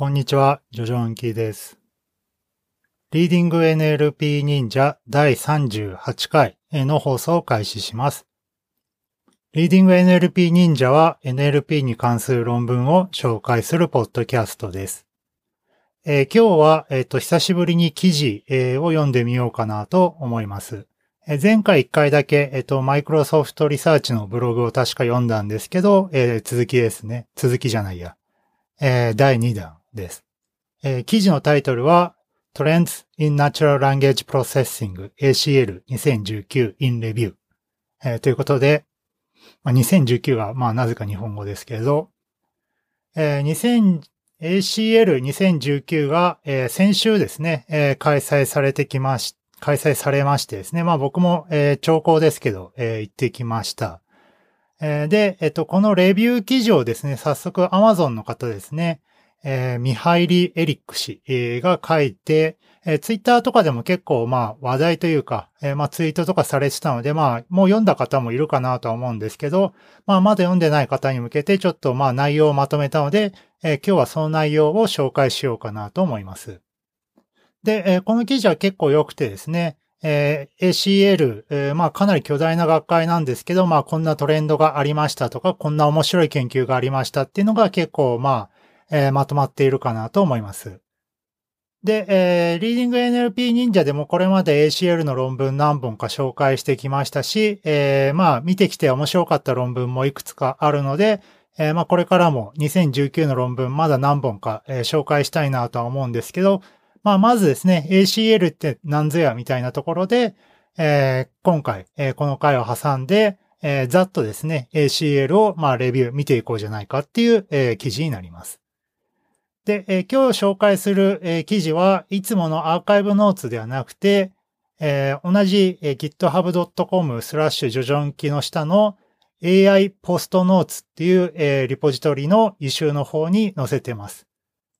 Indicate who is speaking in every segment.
Speaker 1: こんにちは、ジョジョンキーです。リーディング NLP 忍者第38回の放送を開始します。リーディング NLP 忍者は NLP に関する論文を紹介するポッドキャストです。えー、今日は、えっ、ー、と、久しぶりに記事、えー、を読んでみようかなと思います。え前回1回だけ、えっ、と、マイクロソフトリサーチのブログを確か読んだんですけど、え続きですね。続きじゃないや。え第2弾です。え記事のタイトルは、Trends in Natural Language Processing ACL 2019 in Review、えということで、まあ、2019は、まあ、なぜか日本語ですけれど、えー、ACL2019 が、えー、先週ですね、えー、開催されてきまし、開催されましてですね、まあ僕も、えー、長考ですけど、えー、行ってきました。え、で、えっと、このレビュー記事をですね、早速 Amazon の方ですね、えー、ミハイリ・エリック氏が書いて、えー、ツイッターとかでも結構まあ話題というか、えー、まあツイートとかされてたので、まあもう読んだ方もいるかなとは思うんですけど、まあまだ読んでない方に向けてちょっとまあ内容をまとめたので、えー、今日はその内容を紹介しようかなと思います。で、えー、この記事は結構良くてですね、えー、ACL、えー、まあかなり巨大な学会なんですけど、まあこんなトレンドがありましたとか、こんな面白い研究がありましたっていうのが結構まあ、えー、まとまっているかなと思います。で、えー、リーディング NLP 忍者でもこれまで ACL の論文何本か紹介してきましたし、えー、まあ見てきて面白かった論文もいくつかあるので、えー、まあこれからも2019の論文まだ何本か、えー、紹介したいなとは思うんですけど、まあまずですね、ACL って何ぞやみたいなところで、えー、今回、えー、この回を挟んで、えー、ざっとですね、ACL をまあレビュー見ていこうじゃないかっていう、えー、記事になります。で、えー、今日紹介する、えー、記事はいつものアーカイブノーツではなくて、えー、同じ、えー、github.com スラッシュジョジョンキの下の AI ポストノーツっていう、えー、リポジトリの異臭の方に載せてます。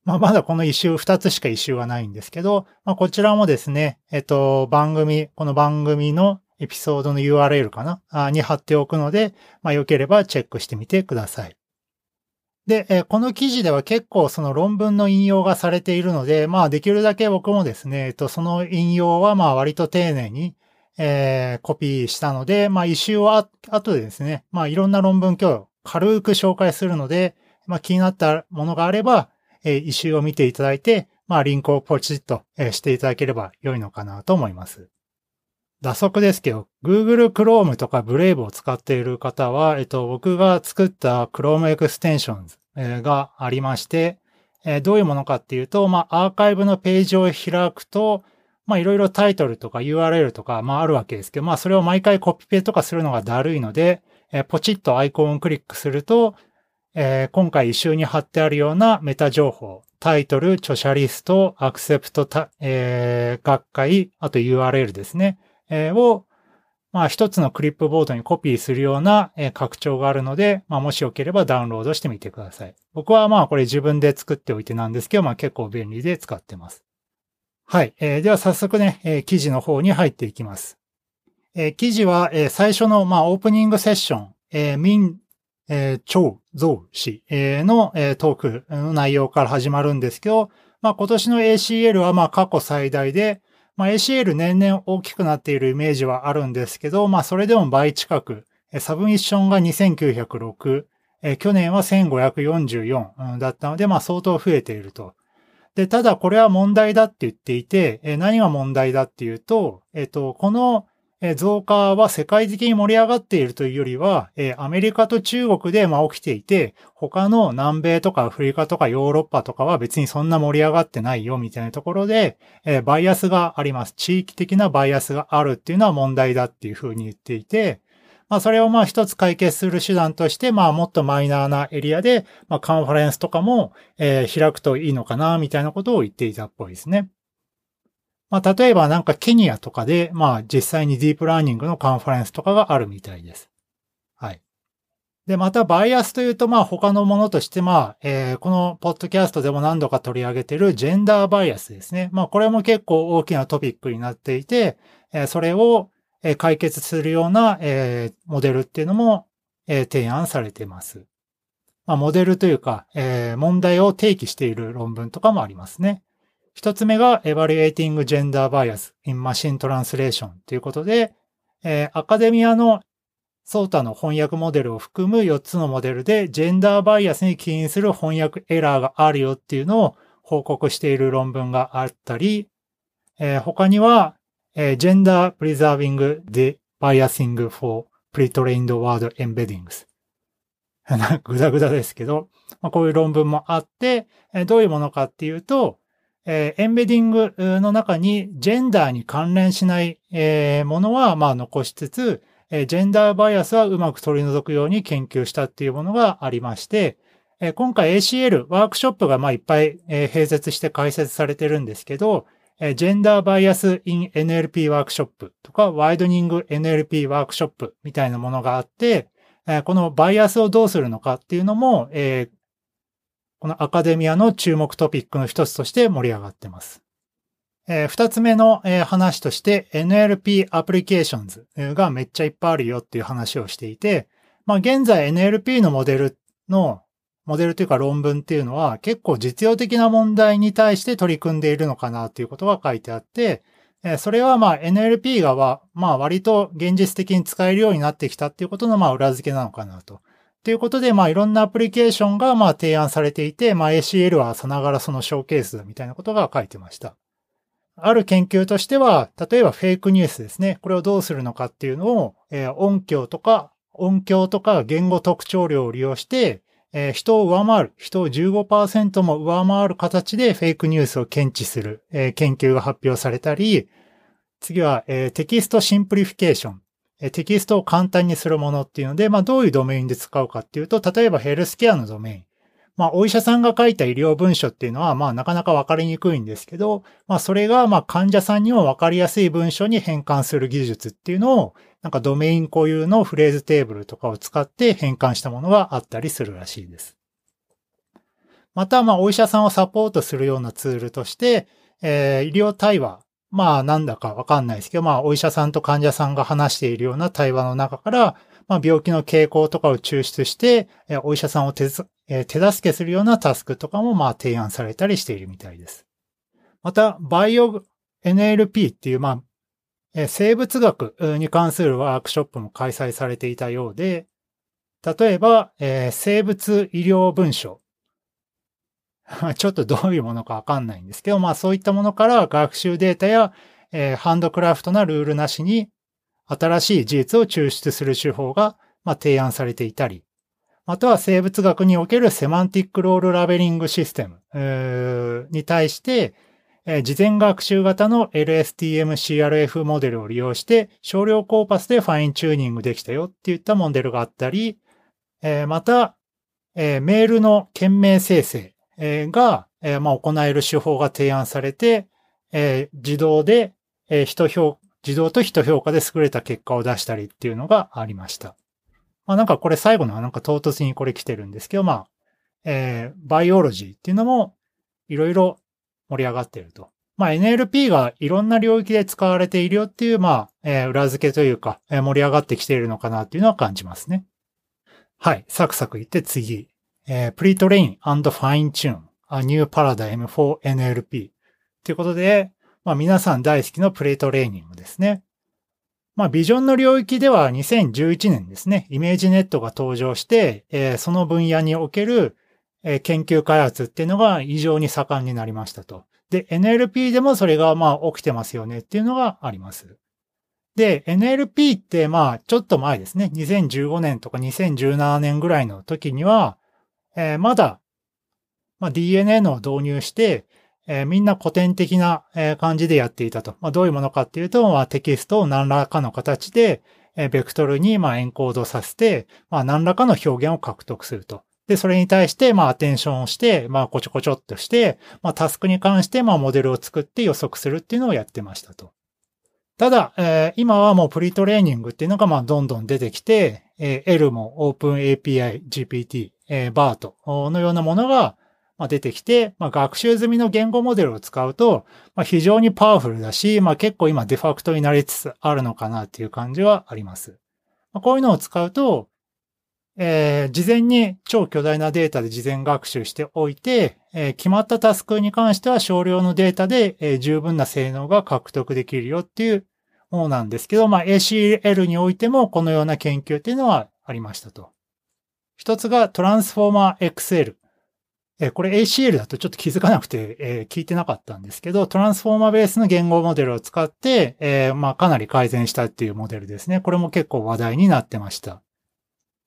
Speaker 1: まあ、まだこの異臭2つしか異臭はないんですけど、まあ、こちらもですね、えっと、番組、この番組のエピソードの URL かなに貼っておくので、まあ、よければチェックしてみてください。で、えこの記事では結構その論文の引用がされているので、まあできるだけ僕もですね、えっと、その引用はまあ割と丁寧に、えー、コピーしたので、まあ一周は後でですね、まあいろんな論文今日軽く紹介するので、まあ気になったものがあれば、えー、一周を見ていただいて、まあリンクをポチッと、えしていただければ良いのかなと思います。打足ですけど、Google Chrome とか Brave を使っている方は、えっと、僕が作った Chrome Extensions がありまして、どういうものかっていうと、まあ、アーカイブのページを開くと、まあ、いろいろタイトルとか URL とか、まあ、あるわけですけど、まあ、それを毎回コピペとかするのがだるいので、ポチッとアイコンをクリックすると、今回一周に貼ってあるようなメタ情報、タイトル、著者リスト、アクセプト、えー、学会、あと URL ですね、をまあ一つのクリップボードにコピーするような拡張があるので、まあもしよければダウンロードしてみてください。僕はまあこれ自分で作っておいてなんですけど、まあ結構便利で使ってます。はい。えー、では早速ね、えー、記事の方に入っていきます。えー、記事は、えー、最初のまあオープニングセッション、えー、ミン、えー、チョウ、ゾウ氏、えー、の、えー、トークの内容から始まるんですけど、まあ今年の ACL はまあ過去最大で、まあ、ACL 年々大きくなっているイメージはあるんですけど、まあ、それでも倍近く、サブミッションが2906、去年は1544だったので、まあ、相当増えていると。で、ただこれは問題だって言っていて、何が問題だっていうと、えっと、この増加は世界的に盛り上がっているというよりは、アメリカと中国で起きていて、他の南米とかアフリカとかヨーロッパとかは別にそんな盛り上がってないよみたいなところで、バイアスがあります。地域的なバイアスがあるっていうのは問題だっていうふうに言っていて、まあそれをまあ一つ解決する手段として、まあもっとマイナーなエリアで、まあカンファレンスとかも、開くといいのかなみたいなことを言っていたっぽいですね。まあ、例えばなんかケニアとかで、まあ、実際にディープラーニングのカンファレンスとかがあるみたいです。はい。で、またバイアスというと、まあ、他のものとして、まあ、えー、このポッドキャストでも何度か取り上げてるジェンダーバイアスですね。まあ、これも結構大きなトピックになっていて、えー、それを解決するような、えー、モデルっていうのも、えー、提案されています。まあ、モデルというか、えー、問題を提起している論文とかもありますね。一つ目が Evaluating Gender Bias in Machine Translation ということで、えー、アカデミアのソータの翻訳モデルを含む4つのモデルで、ジェンダーバイアスに起因する翻訳エラーがあるよっていうのを報告している論文があったり、えー、他には、えー、Gender Preserving the Biasing for Pre-trained Word Embeddings ぐだぐだですけど、まあ、こういう論文もあって、えー、どういうものかっていうと、えー、エンベディングの中にジェンダーに関連しない、えー、ものはまあ残しつつ、えー、ジェンダーバイアスはうまく取り除くように研究したっていうものがありまして、えー、今回 ACL ワークショップがまあいっぱい、えー、併設して解説されてるんですけど、えー、ジェンダーバイアス in NLP ワークショップとかワイドニング NLP ワークショップみたいなものがあって、えー、このバイアスをどうするのかっていうのも、えー、このアカデミアの注目トピックの一つとして盛り上がっています。えー、二つ目の、えー、話として NLP アプリケーションズがめっちゃいっぱいあるよっていう話をしていて、まあ現在 NLP のモデルの、モデルというか論文っていうのは結構実用的な問題に対して取り組んでいるのかなっていうことが書いてあって、えー、それはまあ NLP がは、まあ割と現実的に使えるようになってきたっていうことのまあ裏付けなのかなと。ということで、まあいろんなアプリケーションがまあ提案されていて、まあ ACL はさながらそのショーケースみたいなことが書いてました。ある研究としては、例えばフェイクニュースですね。これをどうするのかっていうのを、えー、音響とか、音響とか言語特徴量を利用して、えー、人を上回る、人を15%も上回る形でフェイクニュースを検知する、えー、研究が発表されたり、次は、えー、 text simplification。テキストを簡単にするものっていうので、まあどういうドメインで使うかっていうと、例えばヘルスケアのドメイン。まあ、お医者さんが書いた医療文書っていうのは、まあ、なかなかわかりにくいんですけど、まあ、それが、まあ、患者さんにもわかりやすい文書に変換する技術っていうのを、なんかドメイン固有のフレーズテーブルとかを使って変換したものがあったりするらしいです。また、まあ、お医者さんをサポートするようなツールとして、えー、医療対話。まあ、なんだかわかんないですけど、まあ、お医者さんと患者さんが話しているような対話の中から、まあ、病気の傾向とかを抽出して、お医者さんを手助けするようなタスクとかもまあ提案されたりしているみたいです。また、バイオ NLP っていう、まあ、生物学に関するワークショップも開催されていたようで、例えば、生物医療文書。ちょっとどういうものかわかんないんですけど、まあそういったものから学習データや、えー、ハンドクラフトなルールなしに新しい事実を抽出する手法が、まあ、提案されていたり、または生物学におけるセマンティックロールラベリングシステムに対してえ、事前学習型の LSTM-CRF モデルを利用して少量コーパスでファインチューニングできたよっていったモデルがあったりえ、またえ、メールの件名生成えがえ、ま行える手法が提案されてえ、自動でえ人評自動と人評価で優れた結果を出したりっていうのがありました。まあなんかこれ最後のはなんか唐突にこれ来てるんですけど、まあ、えー、バイオロジーっていうのもいろいろ盛り上がってると。まあ NLP がいろんな領域で使われているよっていう、まあ、えー、裏付けというか、えー、盛り上がってきているのかなっていうのは感じますね。はい。サクサク行って次。えー、Pre-Train and Fine-Tune a New Paradigm for NLP ということで、まあ皆さん大好きな pre-training ですね。まあ vision の領域では2011年ですね、 ImageNet が登場して、えー、その分野における、えー、研究開発っていうのが異常に盛んになりましたと。で、NLP でもそれがまあ起きてますよねっていうのがあります。で、NLP ってまあちょっと前ですね、2015年とか2017年ぐらいの時には、えー、まだ、まあ、DNA の導入して、えー、みんな古典的な感じでやっていたと。まあ、どういうものかっていうと、まあ、テキストを何らかの形で、えー、ベクトルにまあエンコードさせて、まあ、何らかの表現を獲得すると。で、それに対して、まあ、アテンションをして、まあ、こちょこちょっとして、まあ、タスクに関して、まあ、モデルを作って予測するっていうのをやってましたと。ただ、えー、今はもうプリトレーニングっていうのが、まあ、どんどん出てきて、えー、L も OpenAPI、GPT、えー、BART のようなものが、ま、出てきて、まあ、学習済みの言語モデルを使うと、まあ、非常にパワフルだし、まあ、結構今デファクトになりつつあるのかなっていう感じはあります。ま、こういうのを使うと、えー、事前に超巨大なデータで事前学習しておいて、えー、決まったタスクに関しては少量のデータで、えー、十分な性能が獲得できるよっていうものなんですけど、まあ、ACL においてもこのような研究っていうのはありましたと。一つがトランスフォーマー XL。えこれ ACL だとちょっと気づかなくて、え聞いてなかったんですけど、トランスフォーマーベースの言語モデルを使って、えまあ、かなり改善したっていうモデルですね。これも結構話題になってました。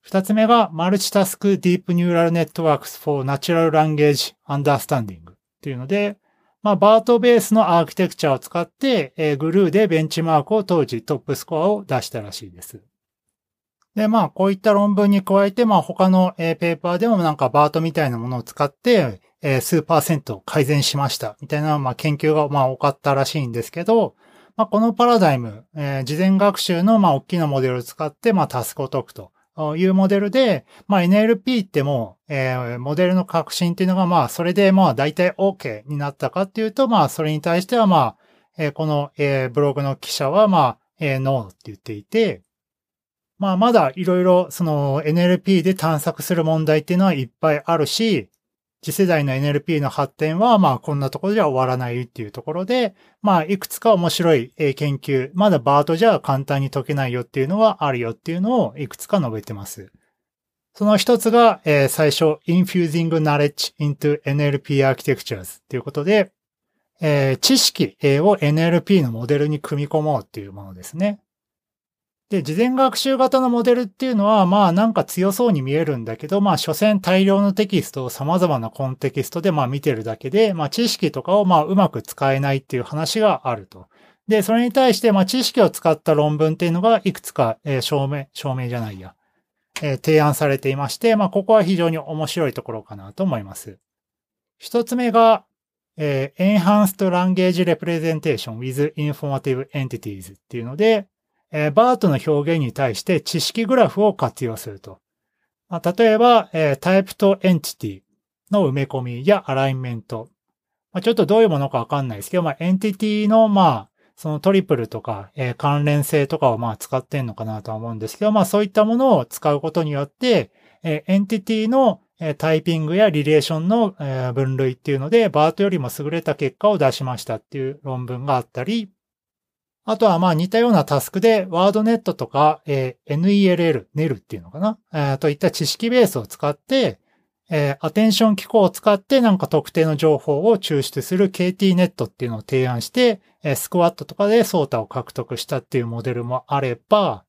Speaker 1: 二つ目が、マルチタスクディープニューラルネットワークス for Natural Language Understanding っていうので、まあ、バートベースのアーキテクチャを使って、えー、グルーでベンチマークを当時トップスコアを出したらしいです。で、まあ、こういった論文に加えて、まあ、他の、えー、ペーパーでもなんかバートみたいなものを使って、えー、数パーセント改善しました、みたいな、まあ、研究が、まあ、多かったらしいんですけど、まあ、このパラダイム、えー、事前学習の、まあ、大きなモデルを使って、まあ、タスクを解くと。いうモデルで、まあ NLP ってもえー、モデルの革新っていうのがまあそれでまあ大体 OK になったかっていうと、まあそれに対してはまあ、えー、この、えー、ブログの記者はまあ、えー、ノーって言っていて、まあまだいろいろその NLP で探索する問題っていうのはいっぱいあるし、次世代の NLP の発展は、まあ、こんなところじゃ終わらないっていうところで、まあ、いくつか面白い研究、まだバートじゃ簡単に解けないよっていうのはあるよっていうのをいくつか述べてます。その一つが、えー、最初、infusing knowledge into NLP architectures っていうことで、えー、知識を NLP のモデルに組み込もうっていうものですね。で、事前学習型のモデルっていうのは、まあなんか強そうに見えるんだけど、まあ所詮大量のテキストを様々なコンテキストでまあ見てるだけで、まあ知識とかをまあうまく使えないっていう話があると。で、それに対してまあ知識を使った論文っていうのがいくつか、えー、証明、証明じゃないや、えー、提案されていまして、まあここは非常に面白いところかなと思います。一つ目が、えー、Enhanced Language Representation with Informative Entities っていうので、えー、バートの表現に対して知識グラフを活用すると。まあ、例えば、えー、タイプとエンティティの埋め込みやアライメント。まあ、ちょっとどういうものかわかんないですけど、まあ、エンティティの、まあ、そのトリプルとか、えー、関連性とかをまあ使ってんのかなとは思うんですけど、まあそういったものを使うことによって、えー、エンティティのタイピングやリレーションの分類っていうので、バートよりも優れた結果を出しましたっていう論文があったり、あとはまあ似たようなタスクで、ワードネットとか、えー、NELL、NEL っていうのかな、えー、といった知識ベースを使って、えー、アテンション機構を使ってなんか特定の情報を抽出する KT ネットっていうのを提案して、えー、スクワットとかでソータを獲得したっていうモデルもあれば、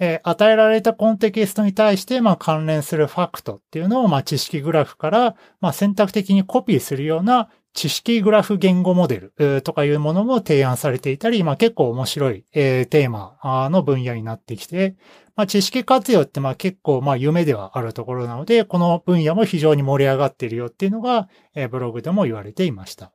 Speaker 1: えー、与えられたコンテキストに対して、まあ、関連するファクトっていうのを、まあ、知識グラフから、まあ、選択的にコピーするような知識グラフ言語モデルとかいうものも提案されていたり、まあ結構面白い、テーマの分野になってきて、まあ知識活用ってまあ結構まあ夢ではあるところなので、この分野も非常に盛り上がっているよっていうのが、ブログでも言われていました。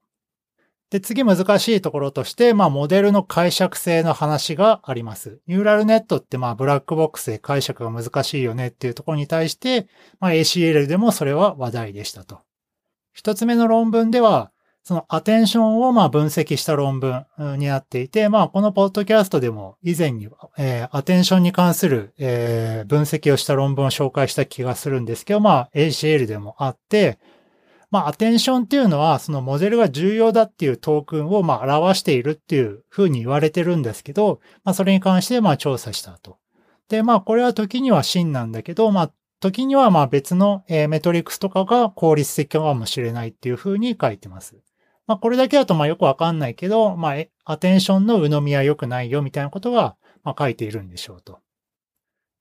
Speaker 1: で、次難しいところとして、まあ、モデルの解釈性の話があります。ニューラルネットって、まあ、ブラックボックスで解釈が難しいよねっていうところに対して、まあ、ACL でもそれは話題でしたと。一つ目の論文では、そのアテンションをまあ分析した論文になっていて、まあこのポッドキャストでも以前に、えー、アテンションに関する、えー、分析をした論文を紹介した気がするんですけど、まあ ACL でもあって、まあアテンションっていうのはそのモデルが重要だっていうトークンをまあ表しているっていうふうに言われてるんですけど、まあそれに関してまあ調査したと。で、まあこれは時には真なんだけど、まあ時にはまあ別のメトリックスとかが効率的かもしれないっていうふうに書いてます。まあこれだけだとまあよくわかんないけど、まあアテンションの鵜呑みは良くないよみたいなことがまあ書いているんでしょうと。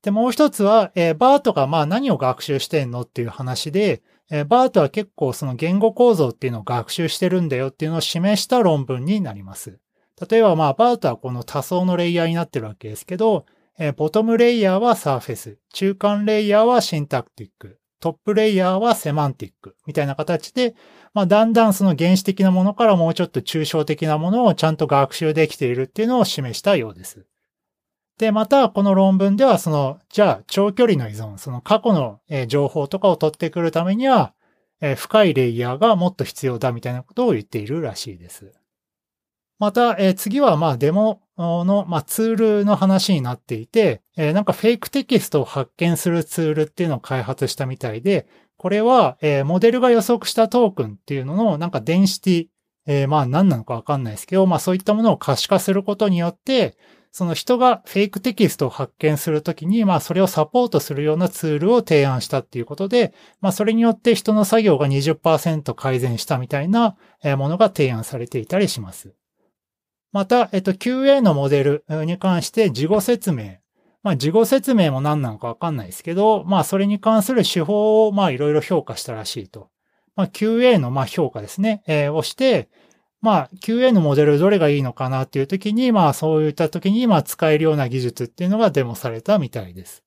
Speaker 1: で、もう一つは、えー、バートがまあ何を学習してんのっていう話で、えー、バートは結構その言語構造っていうのを学習してるんだよっていうのを示した論文になります。例えばまあバートはこの多層のレイヤーになってるわけですけど、えー、ボトムレイヤーはサーフェス、中間レイヤーはシンタクティック、トップレイヤーはセマンティックみたいな形で、まあ、だんだんその原始的なものからもうちょっと抽象的なものをちゃんと学習できているっていうのを示したようです。で、また、この論文では、その、じゃあ、長距離の依存、その過去の情報とかを取ってくるためには、深いレイヤーがもっと必要だみたいなことを言っているらしいです。また、えー、次はまあデモの、まあ、ツールの話になっていて、えー、なんか fake text を発見するツールっていうのを開発したみたいで、これは、えー、モデルが予測したトークンっていうのの、なんか density、えー、まあ何なのかわかんないですけど、まあそういったものを可視化することによって、その人が fake text を発見するときに、まあそれをサポートするようなツールを提案したっていうことで、まあそれによって人の作業が20%改善したみたいなものが提案されていたりします。また、えっと、QA のモデルに関して事後説明。まあ、事後説明も何なのかわかんないですけど、まあ、それに関する手法を、まあ、いろいろ評価したらしいと。まあ、QA の、まあ、評価ですね、えー、をして、まあ、QA のモデルどれがいいのかなっていう時に、まあ、そういった時に、まあ、使えるような技術っていうのがデモされたみたいです。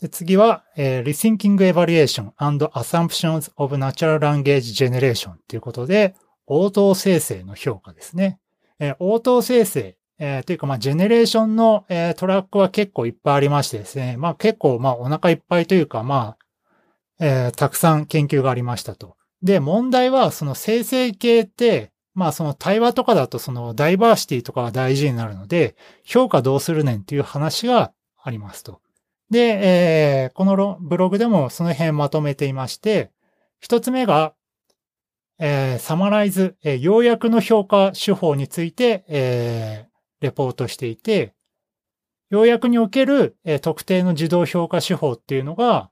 Speaker 1: で次は、えー、Rethinking Evaluation and Assumptions of Natural Language Generation ということで、応答生成の評価ですね。え、応答生成、え、というか、まあ、ジェネレーションの、え、トラックは結構いっぱいありましてですね。まあ、結構、まあ、お腹いっぱいというか、まあ、え、たくさん研究がありましたと。で、問題は、その生成系って、まあその対話とかだとそのダイバーシティとかが大事になるので、評価どうするねんっていう話がありますと。で、えー、このブログでもその辺まとめていまして、一つ目が、えー、サマライズ、えー、要約の評価手法について、えー、レポートしていて、要約における、えー、特定の自動評価手法っていうのが、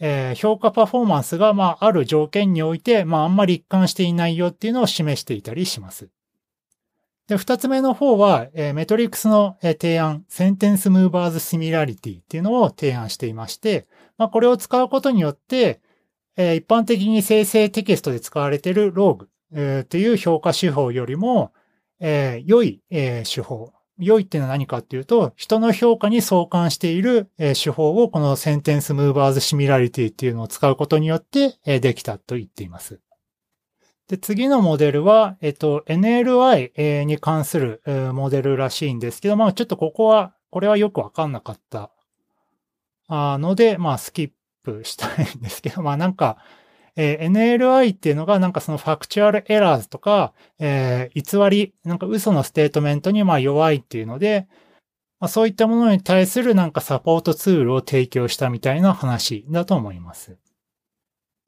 Speaker 1: えー、評価パフォーマンスが、まあ、ある条件において、まあ、あんまり一貫していないよっていうのを示していたりします。で、二つ目の方は、えー、メトリックスの、えー、提案、センテンスムーバーズシミラリティっていうのを提案していまして、まあ、これを使うことによって、えー、一般的に生成テキストで使われているローグ、えー、という評価手法よりも、えー、良い、え、手法、良いっていうのは何かっていうと、人の評価に相関しているえ手法をこのセンテンスムーバーズシミラリティっていうのを使うことによってえできたと言っています。で、次のモデルは、えっと、NLI に関するモデルらしいんですけど、まあちょっとここは、これはよくわかんなかったので、まあスキップしたいんですけど、まあなんか、えー、NLI っていうのがなんかその factual errors とか、えー、偽り、なんか嘘のステートメントにまあ弱いっていうので、まあ、そういったものに対するなんかサポートツールを提供したみたいな話だと思います。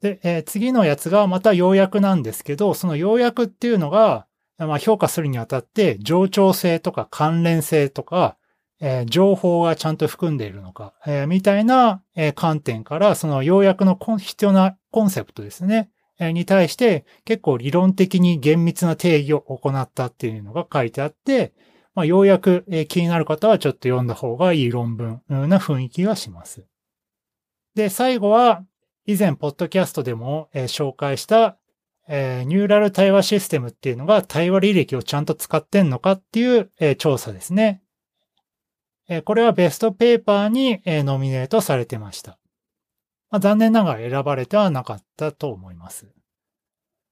Speaker 1: で、えー、次のやつがまた要約なんですけど、その要約っていうのが、まあ、評価するにあたって冗長性とか関連性とか、えー、情報がちゃんと含んでいるのか、えー、みたいな、えー、観点から、その要約の必要なコンセプトですね、えー、に対して結構理論的に厳密な定義を行ったっていうのが書いてあって、まあ、ようやく、えー、気になる方はちょっと読んだ方がいい論文な雰囲気がします。で、最後は、以前、ポッドキャストでも、えー、紹介した、えー、ニューラル対話システムっていうのが対話履歴をちゃんと使ってんのかっていう、えー、調査ですね。これはベストペーパーにノミネートされてました。まあ、残念ながら選ばれてはなかったと思います。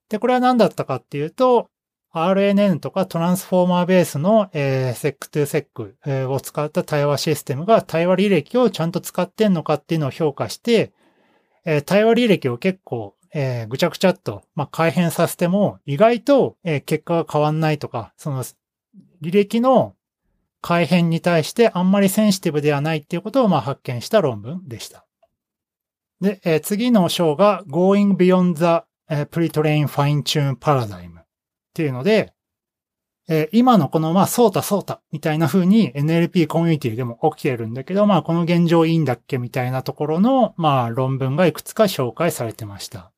Speaker 1: で、これは何だったかっていうと、RNN とかトランスフォーマーベースの、えー、SEC2SEC、を使った対話システムが対話履歴をちゃんと使ってんのかっていうのを評価して、え、対話履歴を結構、え、ぐちゃぐちゃっと、ま、改変させても、意外と、え、結果が変わんないとか、その履歴の改変に対してあんまりセンシティブではないっていうことをまあ発見した論文でした。で、えー、次の章が Going Beyond the Pre-Train Fine-Tune Paradigm っていうので、えー、今のこのまあそうたそうたみたいな風に NLP コミュニティでも起きてるんだけど、まあこの現状いいんだっけみたいなところのまあ論文がいくつか紹介されてました。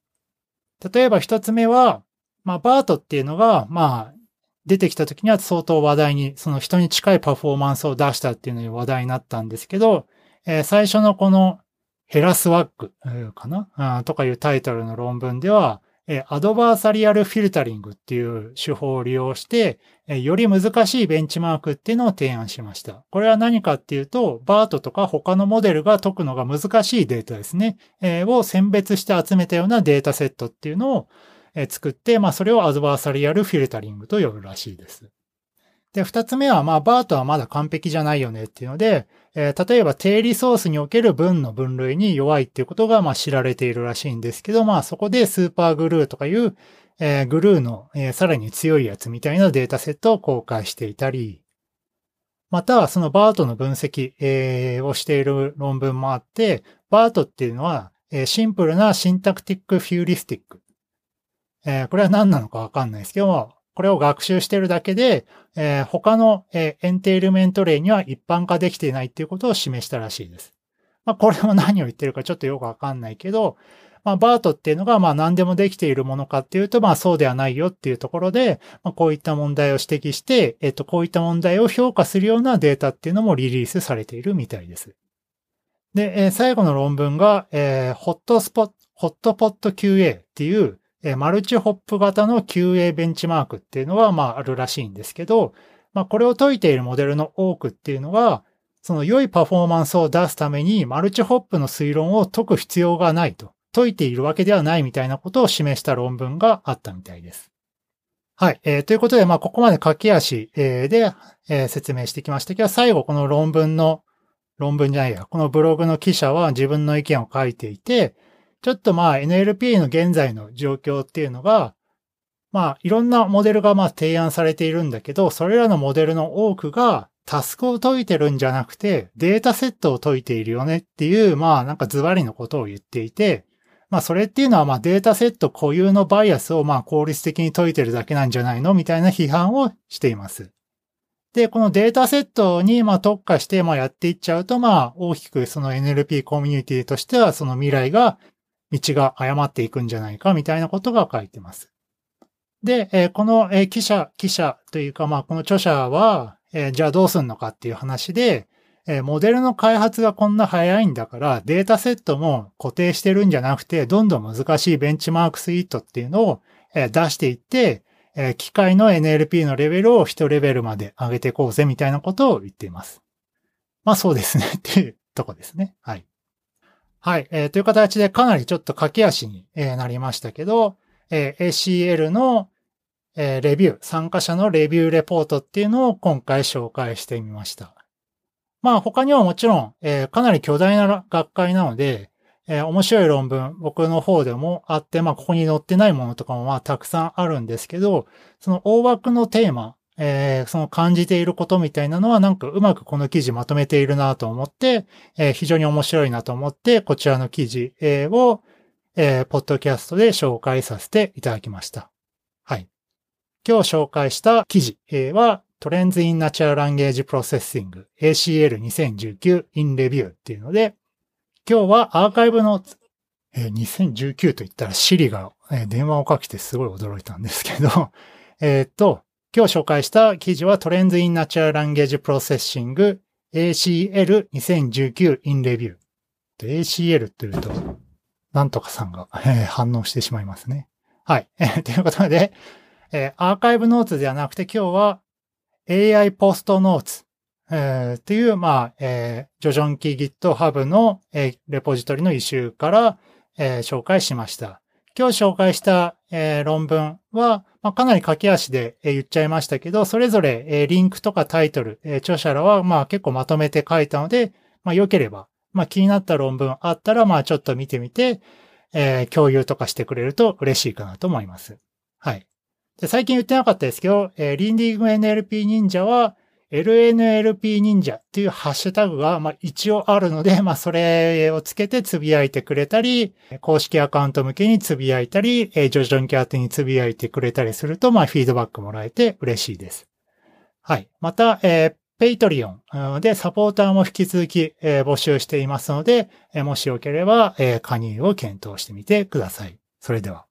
Speaker 1: 例えば一つ目は、まあバートっていうのがまあ出てきた時には相当話題に、その人に近いパフォーマンスを出したっていうのに話題になったんですけど、えー、最初のこのヘラスワックかな？とかいうタイトルの論文では、えアドバーサリアルフィルタリングっていう手法を利用して、えより難しいベンチマークっていうのを提案しました。これは何かっていうと、バートとか他のモデルが解くのが難しいデータですね、えを選別して集めたようなデータセットっていうのを、作って、まあそれをアドバーサリアルフィルタリングと呼ぶらしいです。で、二つ目は、まあ、バートはまだ完璧じゃないよねっていうので、えー、例えば定理ソースにおける文の分類に弱いっていうことが、まあ、知られているらしいんですけど、まあ、そこでスーパーグルーとかいう、えー、グルーの、えー、さらに強いやつみたいなデータセットを公開していたり、または、そのバートの分析、えー、をしている論文もあって、BERT っていうのは、えー、シンプルな syntactic heuristic。えー、これは何なのかわかんないですけども、これを学習してるだけで、えー、他の、えー、 entailment 例には一般化できていないっていうことを示したらしいです。まあ、これも何を言ってるかちょっとよくわかんないけど、まあ、 BERT っていうのが、まあ、何でもできているものかっていうと、まあ、そうではないよっていうところで、まあ、こういった問題を指摘して、えっと、こういった問題を評価するようなデータっていうのもリリースされているみたいです。で、えー、最後の論文が、えー、ホットスポット、ホットポット QA っていう、マルチホップ型の QA ベンチマークっていうのは、まあ、あるらしいんですけど、まあ、これを解いているモデルの多くっていうのは、その良いパフォーマンスを出すためにマルチホップの推論を解く必要がないと。解いているわけではないみたいなことを示した論文があったみたいです。はい。えー、ということで、まあ、ここまで駆け足、えー、で、えー、説明してきましたけど、最後この論文の、論文じゃないや、このブログの記者は自分の意見を書いていて、ちょっとまあ NLP の現在の状況っていうのが、まあいろんなモデルがまあ提案されているんだけど、それらのモデルの多くがタスクを解いてるんじゃなくてデータセットを解いているよねっていう、まあなんかズバリのことを言っていて、まあそれっていうのはまあデータセット固有のバイアスをまあ効率的に解いてるだけなんじゃないの？みたいな批判をしています。で、このデータセットにまあ特化してまあやっていっちゃうとまあ大きくその NLP コミュニティとしてはその未来が道が誤っていくんじゃないかみたいなことが書いてます。で、この、記者、記者というかまあこの著者は、じゃあどうすんのかっていう話で、モデルの開発がこんな早いんだから、データセットも固定してるんじゃなくて、どんどん難しいベンチマークスイートっていうのを、出していって、機械の NLP のレベルを1レベルまで上げていこうぜみたいなことを言っています。まあそうですねっていうとこですね。はい。はい。えー、という形でかなりちょっと駆け足に、えー、なりましたけど、えー、ACL の、えー、レビュー、参加者のレビューレポートっていうのを今回紹介してみました。まあ他にはもちろん、えー、かなり巨大な学会なので、えー、面白い論文、僕の方でもあって、まあここに載ってないものとかもまあたくさんあるんですけど、その大枠のテーマ、えー、その感じていることみたいなのはなんかうまくこの記事まとめているなと思って、えー、非常に面白いなと思って、こちらの記事、を、えー、ポッドキャストで紹介させていただきました。はい。今日紹介した記事、は、Trends in Natural Language Processing ACL2019 in Review っていうので、今日はアーカイブの、えー、2019と言ったら Siri が、えー、電話をかけてすごい驚いたんですけど、えっと、今日紹介した記事は Trends in Natural Language Processing ACL2019 in Review。ACL って言うと、なんとかさんが、えー、反応してしまいますね。はい。えー、ということで、えー、アーカイブノーツではなくて今日は AI ポストノーツ、えー、っていう、まあ、えー、ジョジョンキー GitHub の、えー、レポジトリの一周から、えー、紹介しました。今日紹介した、えー、論文は、まあ、かなり駆け足で、えー、言っちゃいましたけど、それぞれ、えー、リンクとかタイトル、え、著者らは、まあ、結構まとめて書いたので、まあ、良ければ、まあ、気になった論文あったら、まあ、ちょっと見てみて、え、共有とかしてくれると嬉しいかなと思います。はい。で、最近言ってなかったですけど、えー、リンディング NLP 忍者は、LNLP 忍者っていうハッシュタグが、ま、一応あるので、まあ、それをつけてつぶやいてくれたり、公式アカウント向けにつぶやいたり、えー、 jojonki 宛てにつぶやいてくれたりすると、まあ、フィードバックもらえて嬉しいです。はい。また、えー、 Patreon でサポーターも引き続き、え、募集していますので、え、もしよければ、え、加入を検討してみてください。それでは。